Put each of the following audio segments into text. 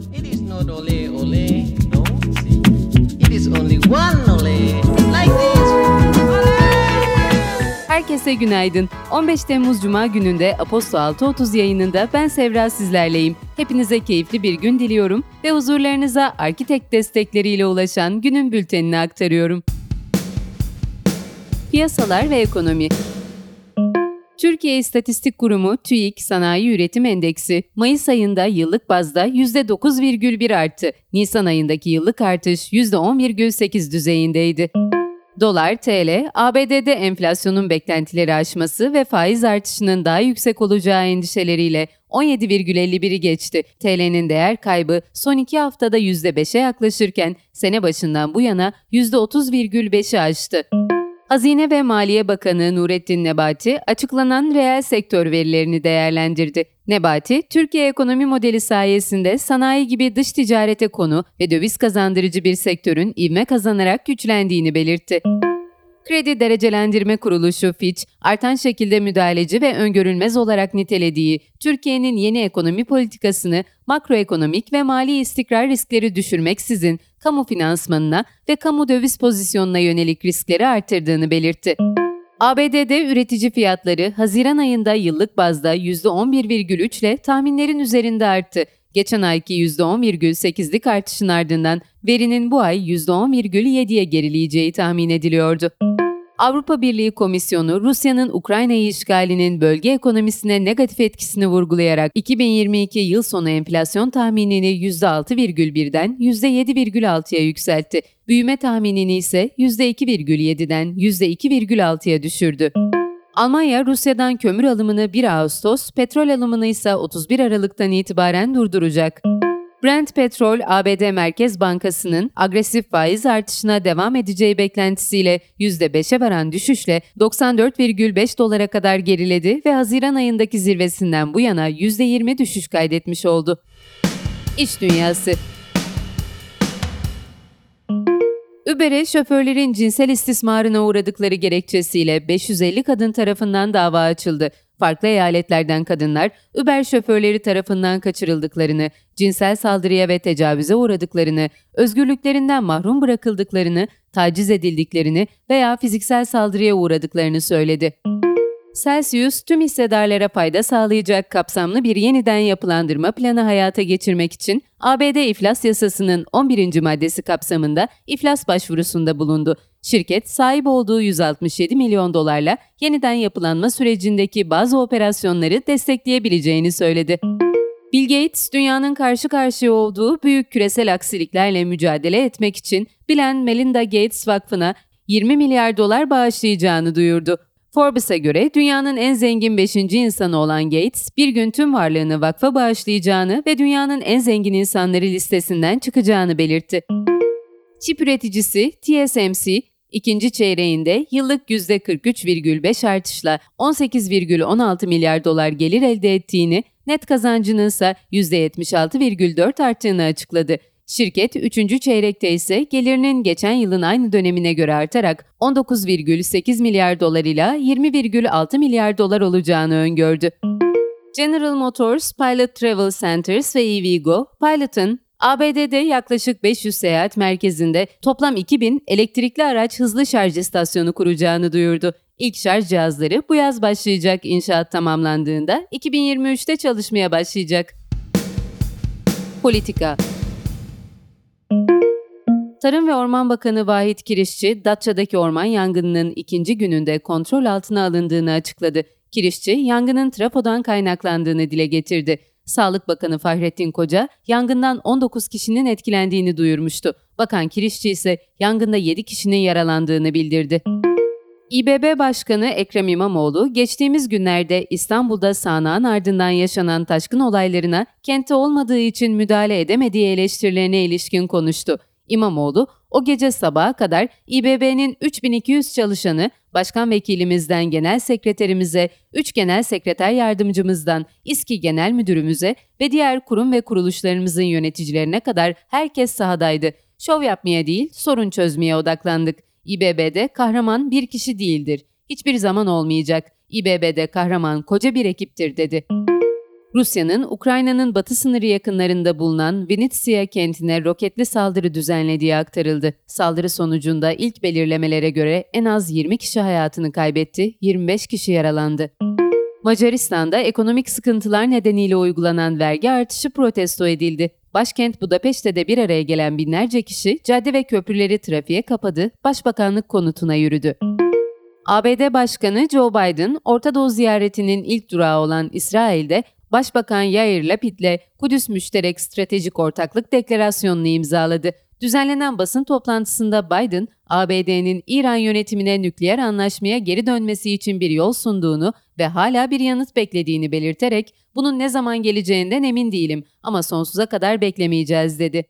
It is not ole ole, no. It is only one ole, like this. Herkese günaydın. 15 Temmuz Cuma gününde Aposto 6.30 yayınında ben Sevra sizlerleyim. Hepinize keyifli bir gün diliyorum ve huzurlarınıza Arkitek destekleriyle ulaşan günün bültenini aktarıyorum. Piyasalar ve ekonomi Türkiye İstatistik Kurumu TÜİK Sanayi Üretim Endeksi Mayıs ayında yıllık bazda %9,1 arttı. Nisan ayındaki yıllık artış %10,8 düzeyindeydi. Dolar, TL, ABD'de enflasyonun beklentileri aşması ve faiz artışının daha yüksek olacağı endişeleriyle 17,51'i geçti. TL'nin değer kaybı son iki haftada %5'e yaklaşırken sene başından bu yana %30,5'i aştı. Hazine ve Maliye Bakanı Nurettin Nebati açıklanan reel sektör verilerini değerlendirdi. Nebati, Türkiye ekonomi modeli sayesinde sanayi gibi dış ticarete konu ve döviz kazandırıcı bir sektörün ivme kazanarak güçlendiğini belirtti. Kredi Derecelendirme Kuruluşu Fitch, artan şekilde müdahaleci ve öngörülmez olarak nitelediği Türkiye'nin yeni ekonomi politikasını makroekonomik ve mali istikrar riskleri düşürmeksizin kamu finansmanına ve kamu döviz pozisyonuna yönelik riskleri artırdığını belirtti. ABD'de üretici fiyatları Haziran ayında yıllık bazda %11,3 ile tahminlerin üzerinde arttı. Geçen ayki %10,8'lik artışın ardından verinin bu ay %10,7'ye gerileyeceği tahmin ediliyordu. Avrupa Birliği Komisyonu Rusya'nın Ukrayna'yı işgalinin bölge ekonomisine negatif etkisini vurgulayarak 2022 yıl sonu enflasyon tahminini %6,1'den %7,6'ya yükseltti. Büyüme tahminini ise %2,7'den %2,6'ya düşürdü. Almanya, Rusya'dan kömür alımını 1 Ağustos, petrol alımını ise 31 Aralık'tan itibaren durduracak. Brent Petrol, ABD Merkez Bankası'nın agresif faiz artışına devam edeceği beklentisiyle %5'e varan düşüşle 94,5 dolara kadar geriledi ve Haziran ayındaki zirvesinden bu yana %20 düşüş kaydetmiş oldu. İş Dünyası Uber'e şoförlerin cinsel istismarına uğradıkları gerekçesiyle 550 kadın tarafından dava açıldı. Farklı eyaletlerden kadınlar Uber şoförleri tarafından kaçırıldıklarını, cinsel saldırıya ve tecavüze uğradıklarını, özgürlüklerinden mahrum bırakıldıklarını, taciz edildiklerini veya fiziksel saldırıya uğradıklarını söyledi. Celsius, tüm hissedarlara fayda sağlayacak kapsamlı bir yeniden yapılandırma planı hayata geçirmek için ABD iflas yasasının 11. maddesi kapsamında iflas başvurusunda bulundu. Şirket, sahip olduğu 167 milyon dolarla yeniden yapılanma sürecindeki bazı operasyonları destekleyebileceğini söyledi. Bill Gates, dünyanın karşı karşıya olduğu büyük küresel aksiliklerle mücadele etmek için Bill Melinda Gates Vakfı'na 20 milyar dolar bağışlayacağını duyurdu. Forbes'a göre dünyanın en zengin 5. insanı olan Gates, bir gün tüm varlığını vakfa bağışlayacağını ve dünyanın en zengin insanları listesinden çıkacağını belirtti. Çip üreticisi TSMC, ikinci çeyreğinde yıllık %43,5 artışla 18,16 milyar dolar gelir elde ettiğini, net kazancının ise %76,4 arttığını açıkladı. Şirket 3. çeyrekte ise gelirinin geçen yılın aynı dönemine göre artarak 19,8 milyar dolar ile 20,6 milyar dolar olacağını öngördü. General Motors, Pilot Travel Centers ve EVgo, Pilot'ın ABD'de yaklaşık 500 seyahat merkezinde toplam 2000 elektrikli araç hızlı şarj istasyonu kuracağını duyurdu. İlk şarj cihazları bu yaz başlayacak inşaat tamamlandığında 2023'te çalışmaya başlayacak. Politika Tarım ve Orman Bakanı Vahit Kirişçi, Datça'daki orman yangınının ikinci gününde kontrol altına alındığını açıkladı. Kirişçi, yangının trafodan kaynaklandığını dile getirdi. Sağlık Bakanı Fahrettin Koca, yangından 19 kişinin etkilendiğini duyurmuştu. Bakan Kirişçi ise yangında 7 kişinin yaralandığını bildirdi. İBB Başkanı Ekrem İmamoğlu, geçtiğimiz günlerde İstanbul'da sağanağın ardından yaşanan taşkın olaylarına kente olmadığı için müdahale edemediği eleştirilerine ilişkin konuştu. İmamoğlu, o gece sabaha kadar İBB'nin 3200 çalışanı, başkan vekilimizden genel sekreterimize, 3 genel sekreter yardımcımızdan, İSKİ genel müdürümüze ve diğer kurum ve kuruluşlarımızın yöneticilerine kadar herkes sahadaydı. Şov yapmaya değil, sorun çözmeye odaklandık. İBB'de kahraman bir kişi değildir. Hiçbir zaman olmayacak. İBB'de kahraman koca bir ekiptir dedi. Rusya'nın Ukrayna'nın batı sınırı yakınlarında bulunan Vinnytsia kentine roketli saldırı düzenlediği aktarıldı. Saldırı sonucunda ilk belirlemelere göre en az 20 kişi hayatını kaybetti, 25 kişi yaralandı. Macaristan'da ekonomik sıkıntılar nedeniyle uygulanan vergi artışı protesto edildi. Başkent Budapeşte de bir araya gelen binlerce kişi cadde ve köprüleri trafiğe kapadı, başbakanlık konutuna yürüdü. ABD Başkanı Joe Biden, Orta Doğu ziyaretinin ilk durağı olan İsrail'de Başbakan Yair Lapid'le Kudüs Müşterek Stratejik Ortaklık Deklarasyonu'nu imzaladı. Düzenlenen basın toplantısında Biden, ABD'nin İran yönetimine nükleer anlaşmaya geri dönmesi için bir yol sunduğunu ve hala bir yanıt beklediğini belirterek bunun ne zaman geleceğinden emin değilim ama sonsuza kadar beklemeyeceğiz dedi.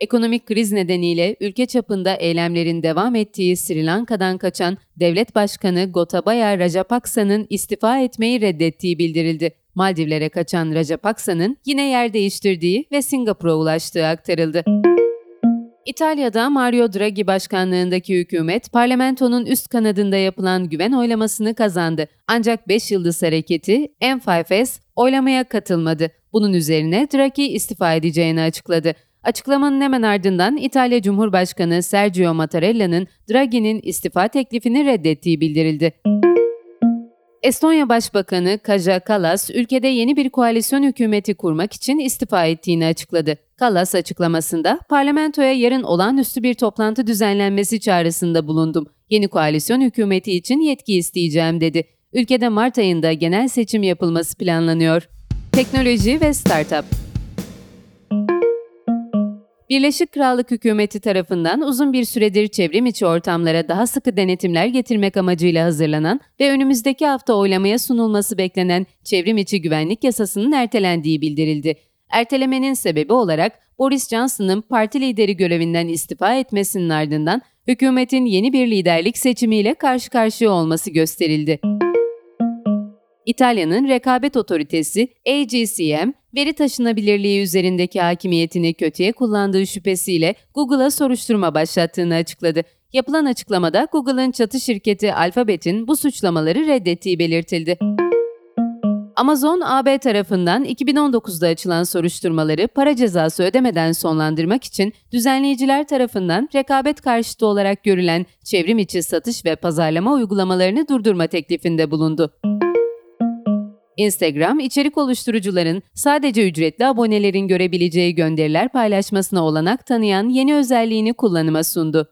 Ekonomik kriz nedeniyle ülke çapında eylemlerin devam ettiği Sri Lanka'dan kaçan devlet başkanı Gotabaya Rajapaksa'nın istifa etmeyi reddettiği bildirildi. Maldivlere kaçan Rajapaksa'nın yine yer değiştirdiği ve Singapur'a ulaştığı aktarıldı. İtalya'da Mario Draghi başkanlığındaki hükümet parlamentonun üst kanadında yapılan güven oylamasını kazandı. Ancak 5 Yıldız Hareketi M5S oylamaya katılmadı. Bunun üzerine Draghi istifa edeceğini açıkladı. Açıklamanın hemen ardından İtalya Cumhurbaşkanı Sergio Mattarella'nın Draghi'nin istifa teklifini reddettiği bildirildi. Estonya Başbakanı Kaja Kallas, ülkede yeni bir koalisyon hükümeti kurmak için istifa ettiğini açıkladı. Kallas açıklamasında, parlamentoya yarın olağanüstü bir toplantı düzenlenmesi çağrısında bulundum. Yeni koalisyon hükümeti için yetki isteyeceğim dedi. Ülkede Mart ayında genel seçim yapılması planlanıyor. Teknoloji ve Startup Birleşik Krallık hükümeti tarafından uzun bir süredir çevrim içi ortamlara daha sıkı denetimler getirmek amacıyla hazırlanan ve önümüzdeki hafta oylamaya sunulması beklenen çevrim içi güvenlik yasasının ertelendiği bildirildi. Ertelemenin sebebi olarak Boris Johnson'ın parti lideri görevinden istifa etmesinin ardından hükümetin yeni bir liderlik seçimiyle karşı karşıya olması gösterildi. İtalya'nın rekabet otoritesi AGCM, veri taşınabilirliği üzerindeki hakimiyetini kötüye kullandığı şüphesiyle Google'a soruşturma başlattığını açıkladı. Yapılan açıklamada Google'ın çatı şirketi Alphabet'in bu suçlamaları reddettiği belirtildi. Amazon AB tarafından 2019'da açılan soruşturmaları para cezası ödemeden sonlandırmak için düzenleyiciler tarafından rekabet karşıtı olarak görülen çevrim içi satış ve pazarlama uygulamalarını durdurma teklifinde bulundu. Instagram, içerik oluşturucuların sadece ücretli abonelerin görebileceği gönderiler paylaşmasına olanak tanıyan yeni özelliğini kullanıma sundu.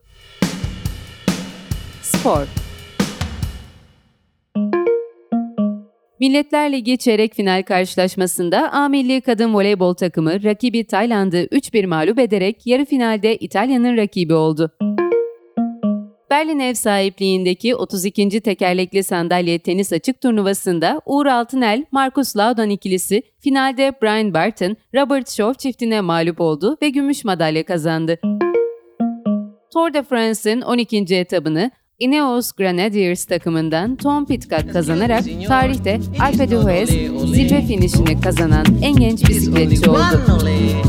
Spor Milletler Ligi çeyrek final karşılaşmasında A milli kadın voleybol takımı rakibi Tayland'ı 3-1 mağlup ederek yarı finalde İtalya'nın rakibi oldu. Berlin ev sahipliğindeki 32. tekerlekli sandalye tenis açık turnuvasında Uğur Altınel, Marcus Laudan ikilisi finalde Brian Barton, Robert Shaw çiftine mağlup oldu ve gümüş madalya kazandı. Tour de France'ın 12. etabını Ineos Grenadiers takımından Tom Pitcock kazanarak tarihte Alpe d'Huez zirve finişini kazanan en genç bisikletçi oldu.